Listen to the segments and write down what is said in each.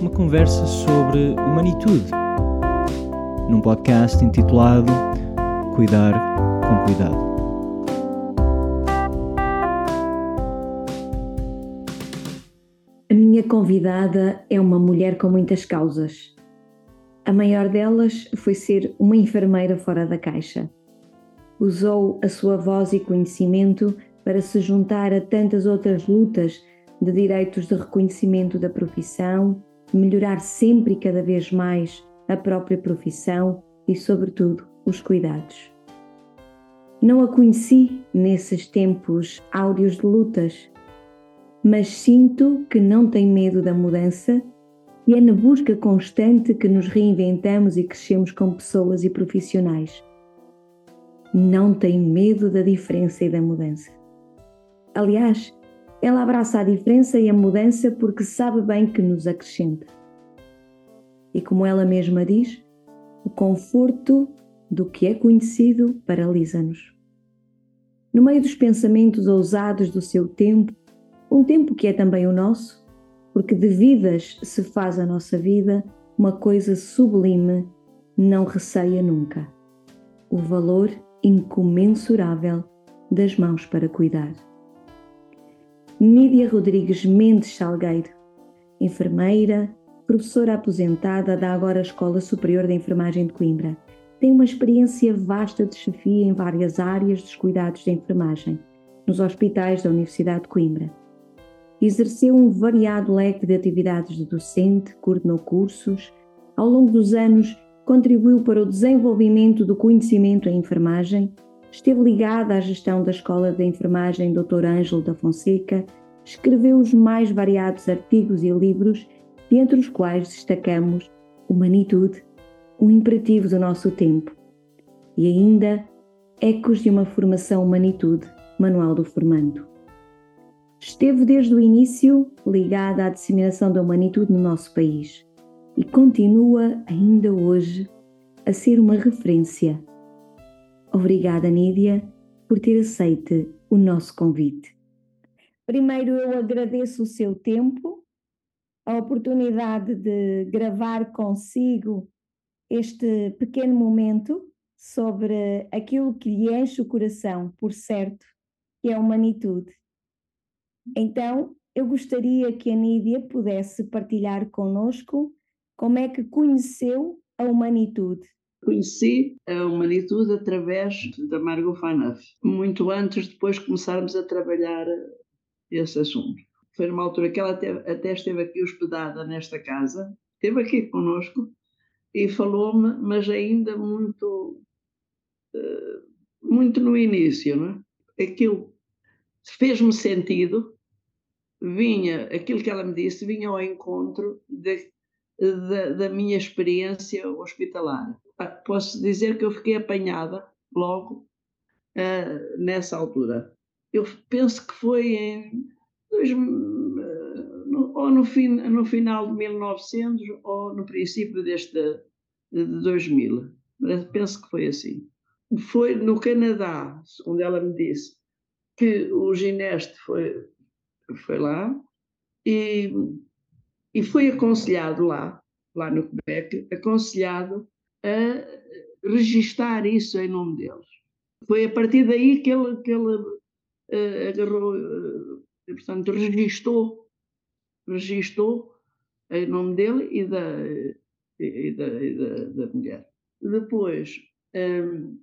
uma conversa sobre humanitude, num podcast intitulado Cuidar com Cuidado. A minha convidada é uma mulher com muitas causas. A maior delas foi ser uma enfermeira fora da caixa. Usou a sua voz e conhecimento para se juntar a tantas outras lutas de direitos de reconhecimento da profissão, melhorar sempre e cada vez mais a própria profissão e, sobretudo, os cuidados. Não a conheci nesses tempos áureos de lutas, mas sinto que não tem medo da mudança e é na busca constante que nos reinventamos e crescemos como pessoas e profissionais. Não tem medo da diferença e da mudança. Aliás, ela abraça a diferença e a mudança porque sabe bem que nos acrescenta. E como ela mesma diz, o conforto do que é conhecido paralisa-nos. No meio dos pensamentos ousados do seu tempo, um tempo que é também o nosso, porque de vidas se faz a nossa vida, uma coisa sublime não receia nunca: o valor incomensurável das mãos para cuidar. Nídia Rodrigues Mendes Salgueiro, enfermeira, professora aposentada da agora Escola Superior de Enfermagem de Coimbra. Tem uma experiência vasta de chefia em várias áreas dos cuidados de enfermagem, nos hospitais da Universidade de Coimbra. Exerceu um variado leque de atividades de docente, coordenou cursos. Ao longo dos anos, contribuiu para o desenvolvimento do conhecimento em enfermagem Esteve ligada à gestão da Escola de Enfermagem Dr. Ângelo da Fonseca, escreveu os mais variados artigos e livros, dentre os quais destacamos Humanitude, um imperativo do nosso tempo, e ainda Ecos de uma Formação Humanitude, Manual do Formando. Esteve desde o início ligada à disseminação da humanitude no nosso país e continua ainda hoje a ser uma referência Obrigada, Nídia, por ter aceite o nosso convite. Primeiro, eu agradeço o seu tempo, a oportunidade de gravar consigo este pequeno momento sobre aquilo que lhe enche o coração, por certo, que é a humanitude. Então, eu gostaria que a Nídia pudesse partilhar conosco como é que conheceu a humanitude conheci a Humanitude através da Margot Faneuf, muito antes, depois de começarmos a trabalhar esse assunto. Foi numa altura que ela até, até esteve aqui hospedada nesta casa, esteve aqui conosco e falou-me, mas ainda muito, eh, muito no início, não é? Aquilo fez-me sentido, vinha, aquilo que ela me disse, vinha ao encontro de, da minha experiência hospitalar posso dizer que eu fiquei apanhada logo uh, nessa altura. Eu penso que foi em dois, uh, no, ou no, no final de 1900 ou no princípio deste de 2000. Penso que foi assim. Foi no Canadá, onde ela me disse que o Gineste foi, foi lá e, e foi aconselhado lá, lá no Quebec, aconselhado a registar isso em nome deles. Foi a partir daí que ele, que ele uh, agarrou, uh, portanto, registou, registou em nome dele e da, e da, e da, da mulher. Depois, um,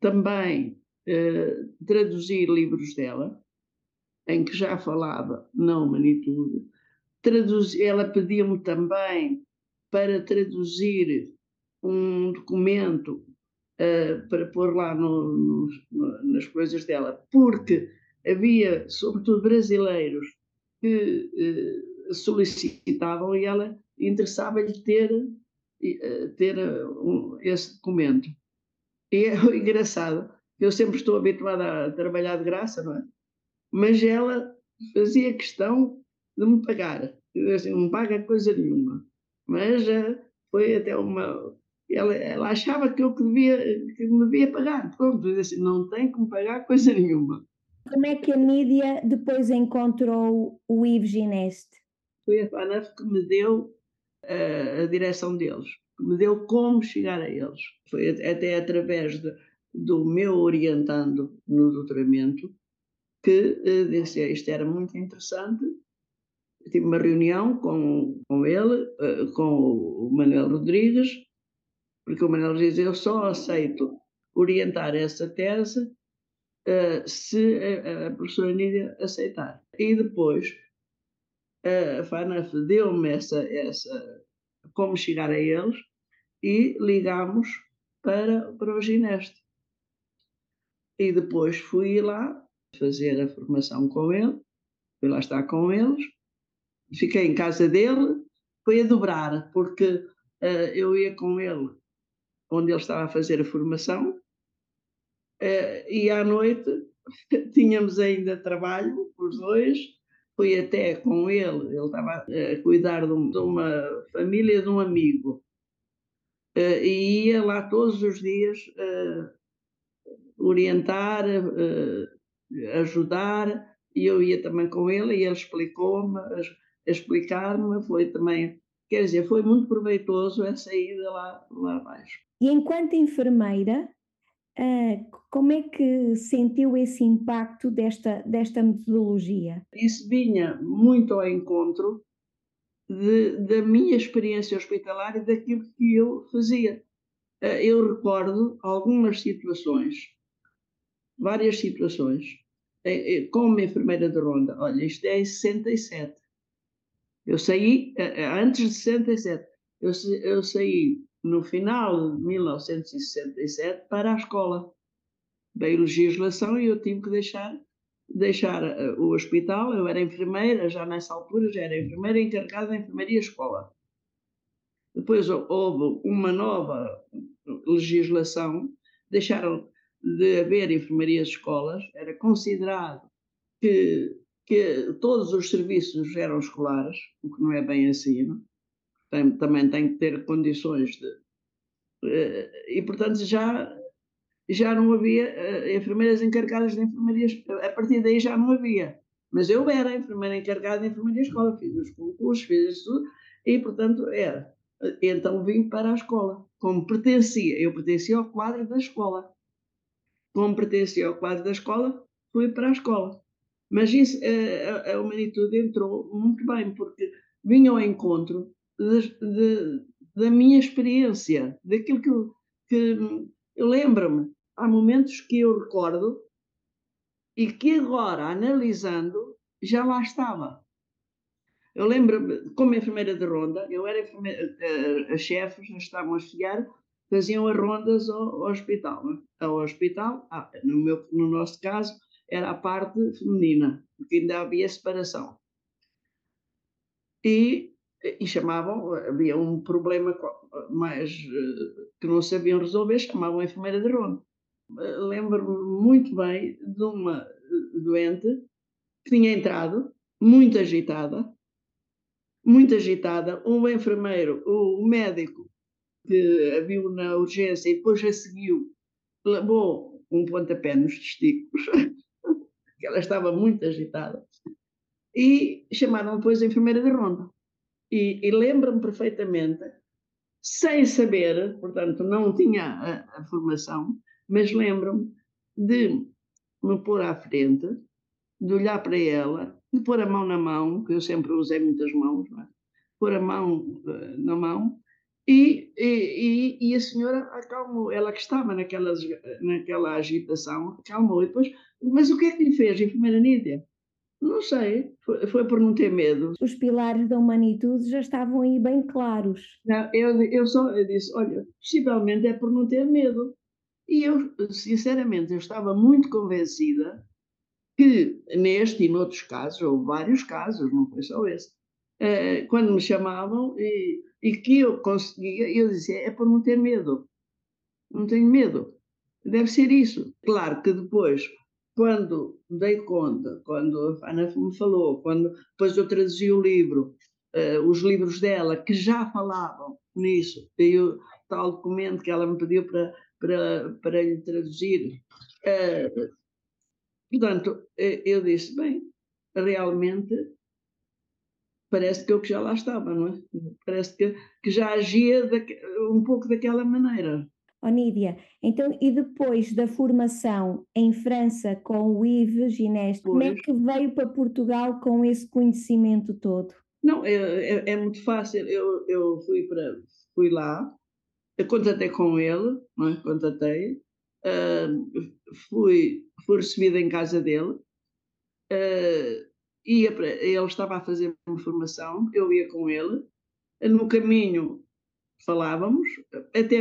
também uh, traduzi livros dela, em que já falava na humanitude. Traduzi, ela pediu-me também para traduzir um documento uh, para pôr lá no, no, nas coisas dela, porque havia, sobretudo, brasileiros que uh, solicitavam e ela interessava-lhe ter, uh, ter um, esse documento. E é engraçado, eu sempre estou habituada a trabalhar de graça, não é? Mas ela fazia questão de me pagar. Eu assim, não paga coisa nenhuma. Mas foi até uma, ela, ela achava que eu que, devia, que me devia pagar. Pronto, disse, não tem me pagar coisa nenhuma. Como é que a mídia depois encontrou o Yves Gineste? Foi a FANAF que me deu a, a direção deles, que me deu como chegar a eles. Foi até através de, do meu orientando no doutoramento que uh, disse isto era muito interessante. Tive uma reunião com, com ele, uh, com o Manuel Rodrigues, porque o Manuel diz eu só aceito orientar essa tese uh, se a, a professora Nídia aceitar. E depois a FANAF deu-me essa, essa, como chegar a eles e ligámos para, para o Gineste. E depois fui lá fazer a formação com ele, fui lá estar com eles, fiquei em casa dele, foi a dobrar, porque uh, eu ia com ele onde ele estava a fazer a formação, uh, e à noite tínhamos ainda trabalho, os dois, fui até com ele, ele estava a cuidar de, uma família de um amigo, uh, e ia lá todos os dias orientar, ajudar, e eu ia também com ele e ele explicou-me, explicar-me, foi também, quer dizer, foi muito proveitoso essa ida lá, lá abaixo. E enquanto enfermeira, uh, como é que sentiu esse impacto desta, desta metodologia? Isso vinha muito ao encontro de, da minha experiência hospitalar e daquilo que eu fazia. Uh, eu recordo algumas situações, várias situações, como enfermeira de ronda, olha, isto é em 67. Eu saí, antes de 67, eu, eu saí no final de 1967 para a escola. Veio legislação e eu tive que deixar, deixar o hospital. Eu era enfermeira, já nessa altura já era enfermeira encarregada da enfermaria escola. Depois houve uma nova legislação, deixaram de haver enfermarias escolas, era considerado que, que todos os serviços eram escolares, o que não é bem assim, não? Tem, também tem que ter condições de. Eh, e, portanto, já, já não havia eh, enfermeiras encarregadas de enfermarias, a partir daí já não havia. Mas eu era enfermeira encarregada de enfermaria escola, fiz os concursos, fiz isso tudo, e, portanto, era. Então vim para a escola, como pertencia, eu pertencia ao quadro da escola como pertencia ao quadro da escola, fui para a escola. Mas isso, eh, a, a humanitude entrou muito bem, porque vinha ao encontro de, de, da minha experiência, daquilo que, eu, que eu lembro-me. Há momentos que eu recordo e que agora, analisando, já lá estava. Eu lembro-me, como enfermeira de ronda, eu era enfermeira, eh, as chefes estavam a chegar faziam as rondas ao, ao hospital. Né? Ao hospital, ah, no, meu, no nosso caso, era a parte feminina, porque ainda havia separação. E, e chamavam, havia um problema mais eh, que não sabiam resolver, chamavam a enfermeira de ronda. Eh, lembro-me muito bem de uma eh, doente que tinha entrado, muito agitada, muito agitada, um enfermeiro, o médico que a viu na urgência e depois a seguiu, levou um pontapé nos testículos, que ela estava muito agitada, e chamaram depois a enfermeira de ronda. E, e lembro-me perfeitamente, sem saber, portanto não tinha a, a formação, mas lembro-me de me pôr à frente, de olhar para ela, de pôr a mão na mão, que eu sempre usei muitas mãos, é? pôr a mão uh, na mão e, e, e, a senhora acalmou, ela que estava naquela, naquela agitação, acalmou. E depois, mas o que é que lhe fez, enfermeira Nídia? Não sei, foi, foi, por não ter medo. Os pilares da humanitude já estavam aí bem claros. Não, eu, eu só eu disse, olha, possivelmente é por não ter medo. E eu, sinceramente, eu estava muito convencida que neste e noutros casos, ou vários casos, não foi só esse, eh, quando me chamavam e e que eu conseguia, eu dizia, é por não ter medo. Não tenho medo. Deve ser isso. Claro que depois, quando dei conta, quando a Ana me falou, quando depois eu traduzi o livro, uh, os livros dela, que já falavam nisso, e o tal documento que ela me pediu para, para, para lhe traduzir. Uh, portanto, eu disse, bem, realmente parece que eu que já lá estava, não é? Parece que, que já agia um pouco daquela maneira. Onídia, então e depois da formação em França com o Yves Gineste, como é que veio para Portugal com esse conhecimento todo? Não, é, é, é muito fácil. Eu, eu fui, para, fui lá, contatei com ele, não é? contatei, uh, fui, fui recebida em casa dele, uh, ia para, ele estava a fazer uma formação, eu ia com ele, no caminho falávamos, até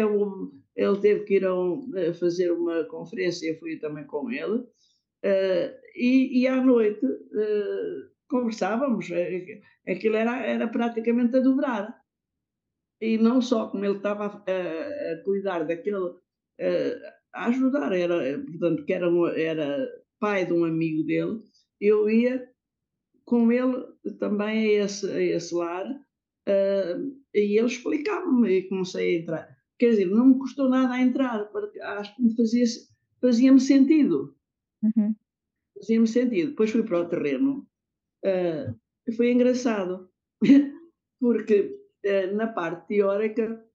ele teve que ir a, um, fazer uma conferência, eu fui também com ele, uh, e, e, à noite uh, conversávamos, aquilo era, era praticamente a dobrar. E não só como ele estava a, a cuidar daquele, uh, a ajudar, era, portanto, que era, um, era pai de um amigo dele, eu ia com ele também a esse, a esse lar uh, e ele explicava-me e comecei a entrar. Quer dizer, não me custou nada a entrar, porque acho que me fazia, fazia-me sentido. Uhum. Fazia-me sentido. Depois fui para o terreno. Uh, foi engraçado, porque uh, na parte teórica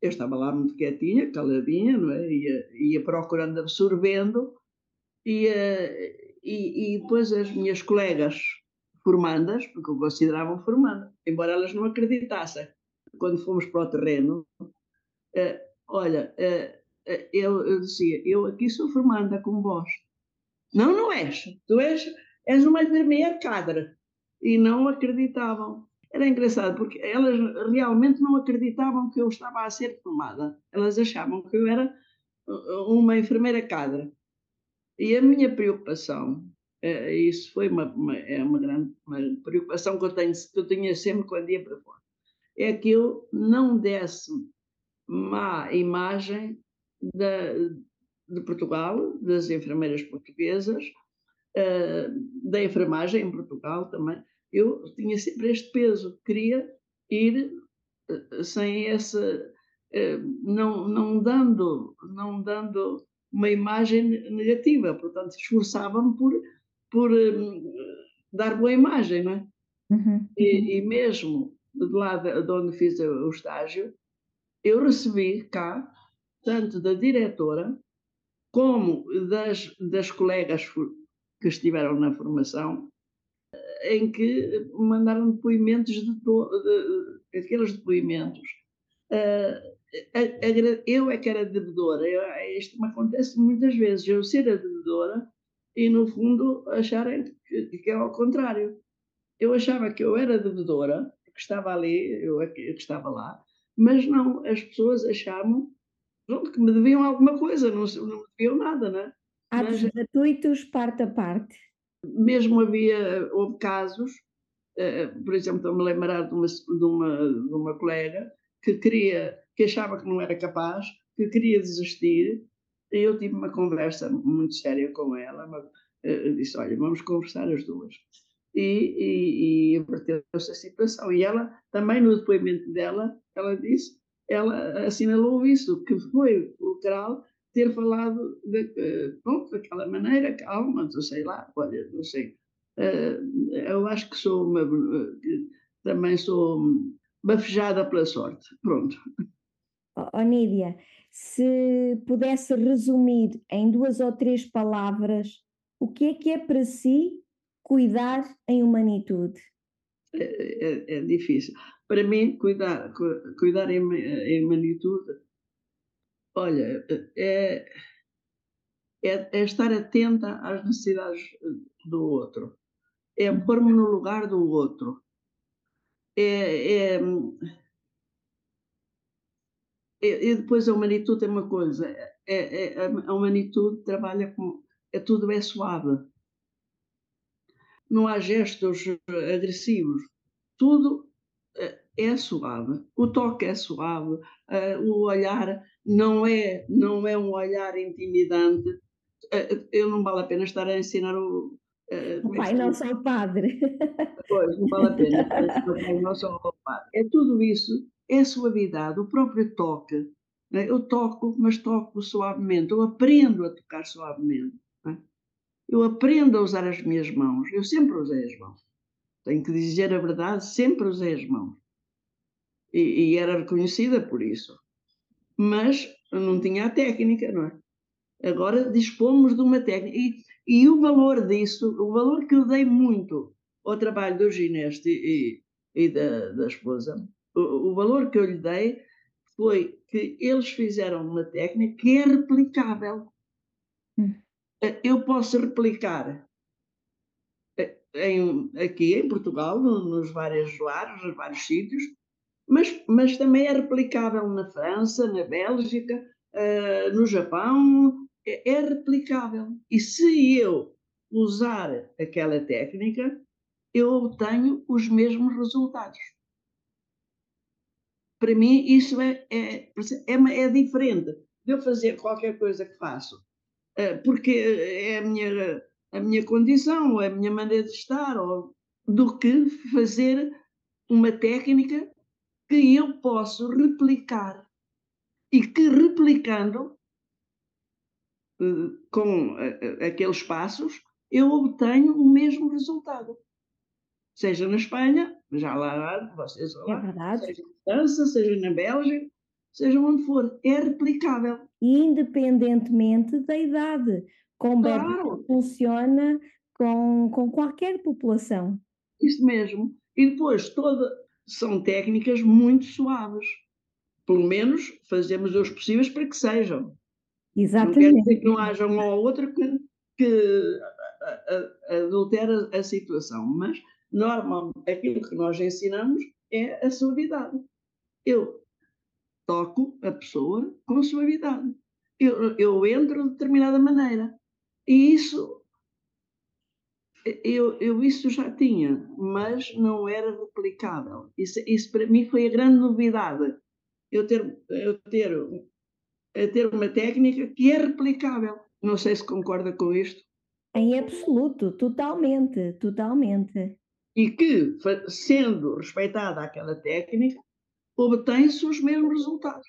eu estava lá muito quietinha, caladinha, não é? ia, ia procurando, absorvendo, e, e, e depois as minhas colegas formandas, porque o consideravam formanda, embora elas não acreditassem. Quando fomos para o terreno, uh, olha, uh, uh, eu, eu dizia, eu aqui sou formanda com vós. Não, não és. Tu és, és uma enfermeira cadre. E não acreditavam. Era engraçado, porque elas realmente não acreditavam que eu estava a ser formada. Elas achavam que eu era uma enfermeira cadre. E a minha preocupação, isso foi uma, uma, é uma grande uma preocupação que eu, tenho, que eu tinha sempre quando ia para fora, é que eu não desse má imagem da, de Portugal, das enfermeiras portuguesas, uh, da enfermagem em Portugal também. Eu tinha sempre este peso, queria ir uh, sem esse, uh, não, não dando, não dando uma imagem negativa, portanto, esforçava-me por, por um, dar boa imagem, não é? Uhum. E, e, mesmo de lá de, de onde fiz o, estágio, eu recebi cá, tanto da diretora, como das, das colegas que estiveram na formação, em que mandaram depoimentos de, de, de aqueles depoimentos. Uh, eu é que era devedora. Eu, isto me acontece muitas vezes. Eu ser a devedora e, no fundo, acharem que, que é ao contrário. Eu achava que eu era devedora, que estava ali, eu é que estava lá, mas não, as pessoas achavam pronto, que me deviam alguma coisa, não, não me deviam nada, não é? Atos mas, gratuitos, parte a parte. Mesmo havia, houve casos, uh, por exemplo, estou-me a lembrar de uma, de, uma, de uma colega que queria que achava que não era capaz, que queria desistir. E eu tive uma conversa muito séria com ela, mas, uh, disse: Olha, vamos conversar as duas. E, e, e se a situação. E ela, também no depoimento dela, ela disse, ela assinalou isso, que foi fulcral ter falado de, uh, pronto, daquela maneira, calma, não sei lá, olha, não sei. Uh, eu acho que sou uma. Também sou bafejada pela sorte. Pronto. Onídia, se pudesse resumir em duas ou três palavras, o que é que é para si cuidar em humanitude? É, é, é difícil. Para mim, cuidar, cuidar em, em humanitude, olha, é, é, é, estar atenta às necessidades do outro, é pôr-me no lugar do outro, é, é e, depois a humanitude tem uma coisa, é, é, a humanitude trabalha com. É, tudo é suave. Não há gestos agressivos. Tudo é, é suave. O toque é suave. o olhar não é, não é um olhar intimidante. eu não vale a pena estar a ensinar o. o pai não sou padre. Pois, não vale a pena. o pai não sou o padre. É tudo isso é a suavidade, o próprio toque. É? Eu toco, mas toco suavemente. Eu aprendo a tocar suavemente. É? Eu aprendo a usar as minhas mãos. Eu sempre usei as mãos. Tenho que dizer a verdade, sempre usei as mãos. E, e era reconhecida por isso. Mas não tinha a técnica, não é? Agora dispomos de uma técnica. E, e o valor disso, o valor que eu dei muito ao trabalho do gineste e, e da, da esposa, o, o valor que eu lhe dei foi que eles fizeram uma técnica que é replicável. Hum. Eh, eu posso replicar eh, em, aqui em Portugal, nos vários lares, nos vários sítios, mas, mas também é replicável na França, na Bélgica, uh, no Japão, é, é replicável. E se eu usar aquela técnica, eu obtenho os mesmos resultados. Para mim, isso é, é, é, é diferente de eu fazer qualquer coisa que faço, uh, porque é a minha, a minha condição, é a minha maneira de estar, ou, do que fazer uma técnica que eu posso replicar e que replicando eh, com eh, aqueles passos eu obtenho o mesmo resultado. Seja na Espanha, já lá, vocês lá, é verdade. seja França, seja na Bélgica, seja onde for, é replicável. Independentemente da idade. Com claro. funciona com, com qualquer população. Isso mesmo. E depois toda, são técnicas muito suaves. Pelo menos fazemos os possíveis para que sejam. Exatamente. Não quer dizer que não haja uma ou outra que, que adultera a situação, mas normalmente aquilo que nós ensinamos é a suavidade. Eu toco a pessoa com suavidade. Eu, eu entro de determinada maneira. E isso eu, eu isso já tinha, mas não era replicável. Isso, isso para mim foi a grande novidade. Eu ter, eu ter, eu ter uma técnica que é replicável. Não sei se concorda com isto. Em absoluto, totalmente, totalmente. E que, sendo respeitada aquela técnica, obtém-se os mesmos resultados.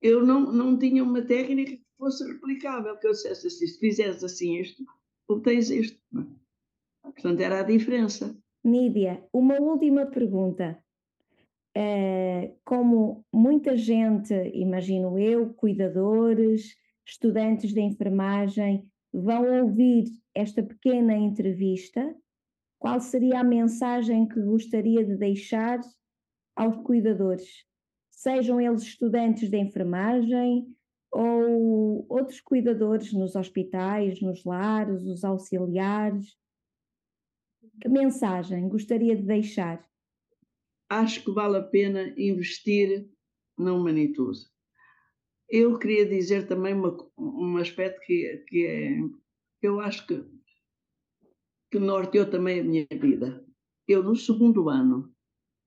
Eu não, não tinha uma técnica que fosse replicável, que eu dissesse assim, se fizeres assim isto, obtens isto. É? Portanto, era a diferença. Nídia, uma última pergunta. Uh, como muita gente, imagino eu, cuidadores, estudantes de enfermagem, vão ouvir esta pequena entrevista, qual seria a mensagem que gostaria de deixar aos cuidadores? Sejam eles estudantes de enfermagem ou outros cuidadores nos hospitais, nos lares, os auxiliares. Que mensagem gostaria de deixar? Acho que vale a pena investir na humanitude. Eu queria dizer também uma, um aspecto que, que é, eu acho que, que norteou também a minha vida. Eu, no segundo ano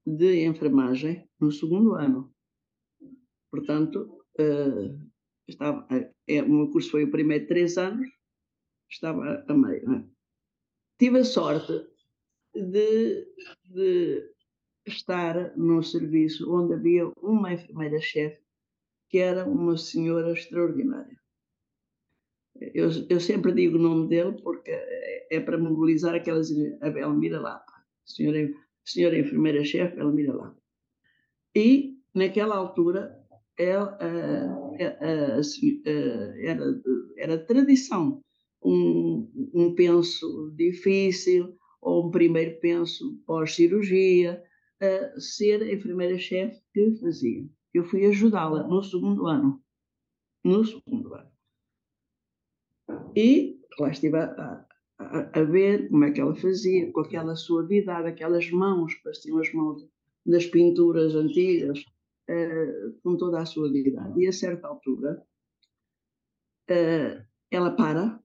de enfermagem, no segundo ano, portanto, uh, estava, é, o meu curso foi o primeiro três anos, estava a meio. Né? Tive a sorte de, de estar num serviço onde havia uma enfermeira-chefe que era uma senhora extraordinária. Eu, eu, sempre digo o nome dele porque é, é para mobilizar aquelas a Belmira Lapa, senhora, senhora enfermeira-chefe Belmira Lapa. E, naquela altura, ela, era, era tradição um, um penso difícil, ou um primeiro penso pós-cirurgia, ser a enfermeira-chefe que fazia. Eu fui ajudá-la no segundo ano. No segundo ano. E lá estive a, a, a, ver como é que ela fazia, com aquela suavidade, aquelas mãos, pareciam as mãos das pinturas antigas, uh, com toda a suavidade. E a certa altura, uh, ela para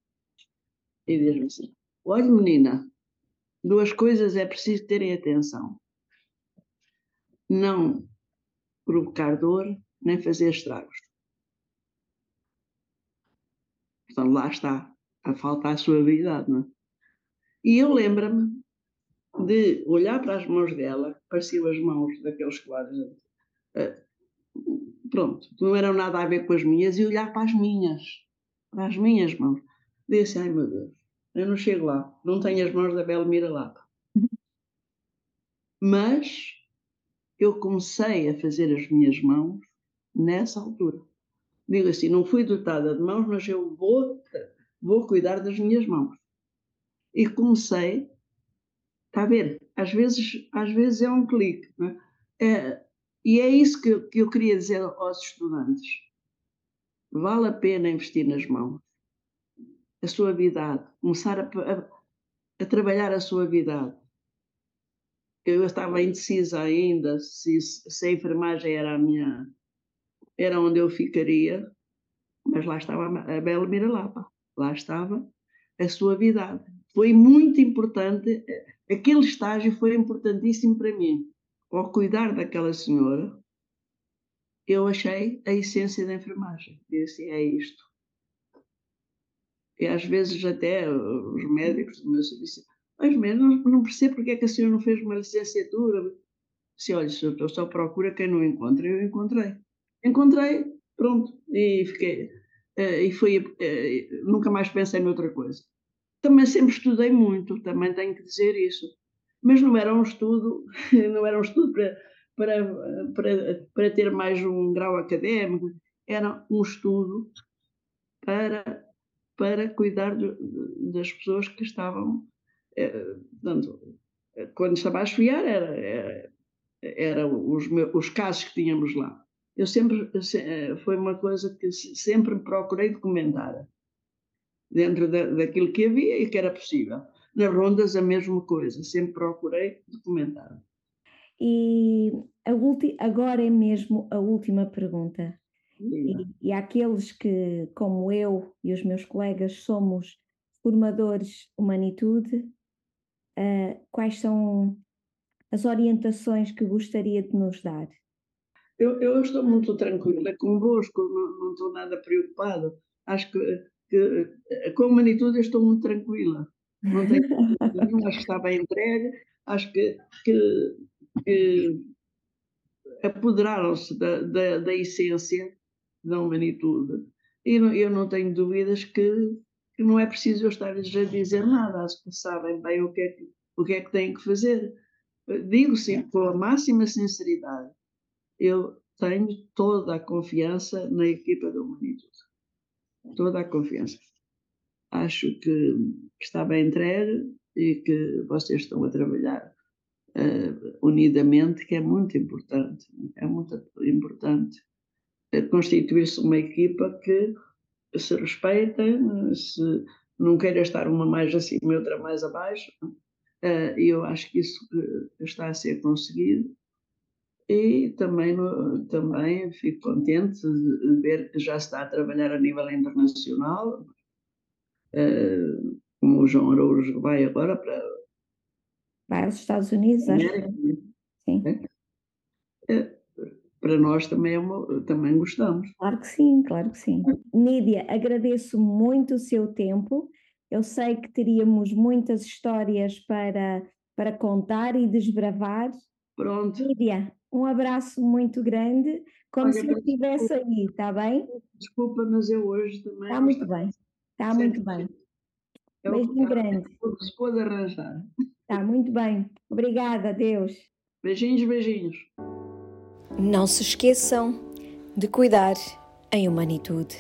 e diz-me assim: Olha, menina, Duas coisas é preciso terem atenção. Não provocar dor, nem fazer estragos. Portanto, lá está a falta a suavidade, não é? E eu lembro-me de olhar para as mãos dela, pareciam as mãos daqueles quadros, uh, pronto, não eram nada a ver com as minhas, e olhar para as minhas, para as minhas mãos. Disse, ai meu Deus, eu não chego lá, não tenho as mãos da Belmira Lapa. Mas eu comecei a fazer as minhas mãos nessa altura. Digo assim, não fui dotada de mãos, mas eu vou, vou cuidar das minhas mãos. E comecei, está a ver, às vezes, às vezes é um clique. É? É, e é isso que eu, que eu queria dizer aos estudantes. Vale a pena investir nas mãos. A suavidade, começar a, a, a trabalhar a suavidade. Eu estava indecisa ainda se, se a enfermagem era a minha, era onde eu ficaria, mas lá estava a Bela Miralapa, lá estava a suavidade. Foi muito importante, aquele estágio foi importantíssimo para mim. Ao cuidar daquela senhora, eu achei a essência da enfermagem. Disse, é isto. E às vezes até os médicos do meu serviço, mas mesmo não percebo porque é que a senhora não fez uma licenciatura. Se olha, se eu só procura quem não encontra, eu encontrei. Encontrei, pronto, e fiquei. Uh, e foi. Uh, nunca mais pensei noutra coisa. Também sempre estudei muito, também tenho que dizer isso. Mas não era um estudo, não era um estudo para, para, para, para ter mais um grau académico, era um estudo para, para cuidar de, das pessoas que estavam. Eh, quando estava a esfriar, era, era, era os, meus, os casos que tínhamos lá. Eu sempre, eh, foi uma coisa que sempre procurei documentar, dentro da, daquilo que havia e que era possível. Nas rondas, a mesma coisa, sempre procurei documentar. E agora é mesmo a última pergunta. E, e aqueles que, como eu e os meus colegas, somos formadores Humanitude, uh, quais são as orientações que gostaria de nos dar? Eu, eu estou muito tranquila convosco, não, não estou nada preocupada. Acho que, que com a Humanitude estou muito tranquila. Não tenho acho que está bem entregue, acho que, que, que apoderaram-se da, da, da, essência da humanitude. E não, eu não tenho dúvidas que, que não é preciso eu estar-lhes a dizer nada, acho que sabem bem o que é que, o que, é que têm que fazer. Digo sempre com a máxima sinceridade, eu tenho toda a confiança na equipa da humanitude. Toda a confiança. Acho que está bem entregue e que vocês estão a trabalhar uh, unidamente, que é muito importante. É muito importante constituir-se uma equipa que se respeita, se não queira estar uma mais acima e outra mais abaixo. Uh, eu acho que isso está a ser conseguido e também, também fico contente de ver que já está a trabalhar a nível internacional, uh, como o João Araújo vai agora para. Vai aos Estados Unidos, acho. Sim. É, para nós também, é uma, também gostamos. Claro que sim, claro que sim. Nídia, agradeço muito o seu tempo. Eu sei que teríamos muitas histórias para, para contar e desbravar. Pronto. Nídia, um abraço muito grande, como Olha, se eu estivesse aí, está bem? Desculpa, mas eu hoje também. Está muito bem, está muito bem. É Beijinho grande. Se pode arranjar. Está muito bem. Obrigada, Deus. Beijinhos, beijinhos. Não se esqueçam de cuidar em humanitude.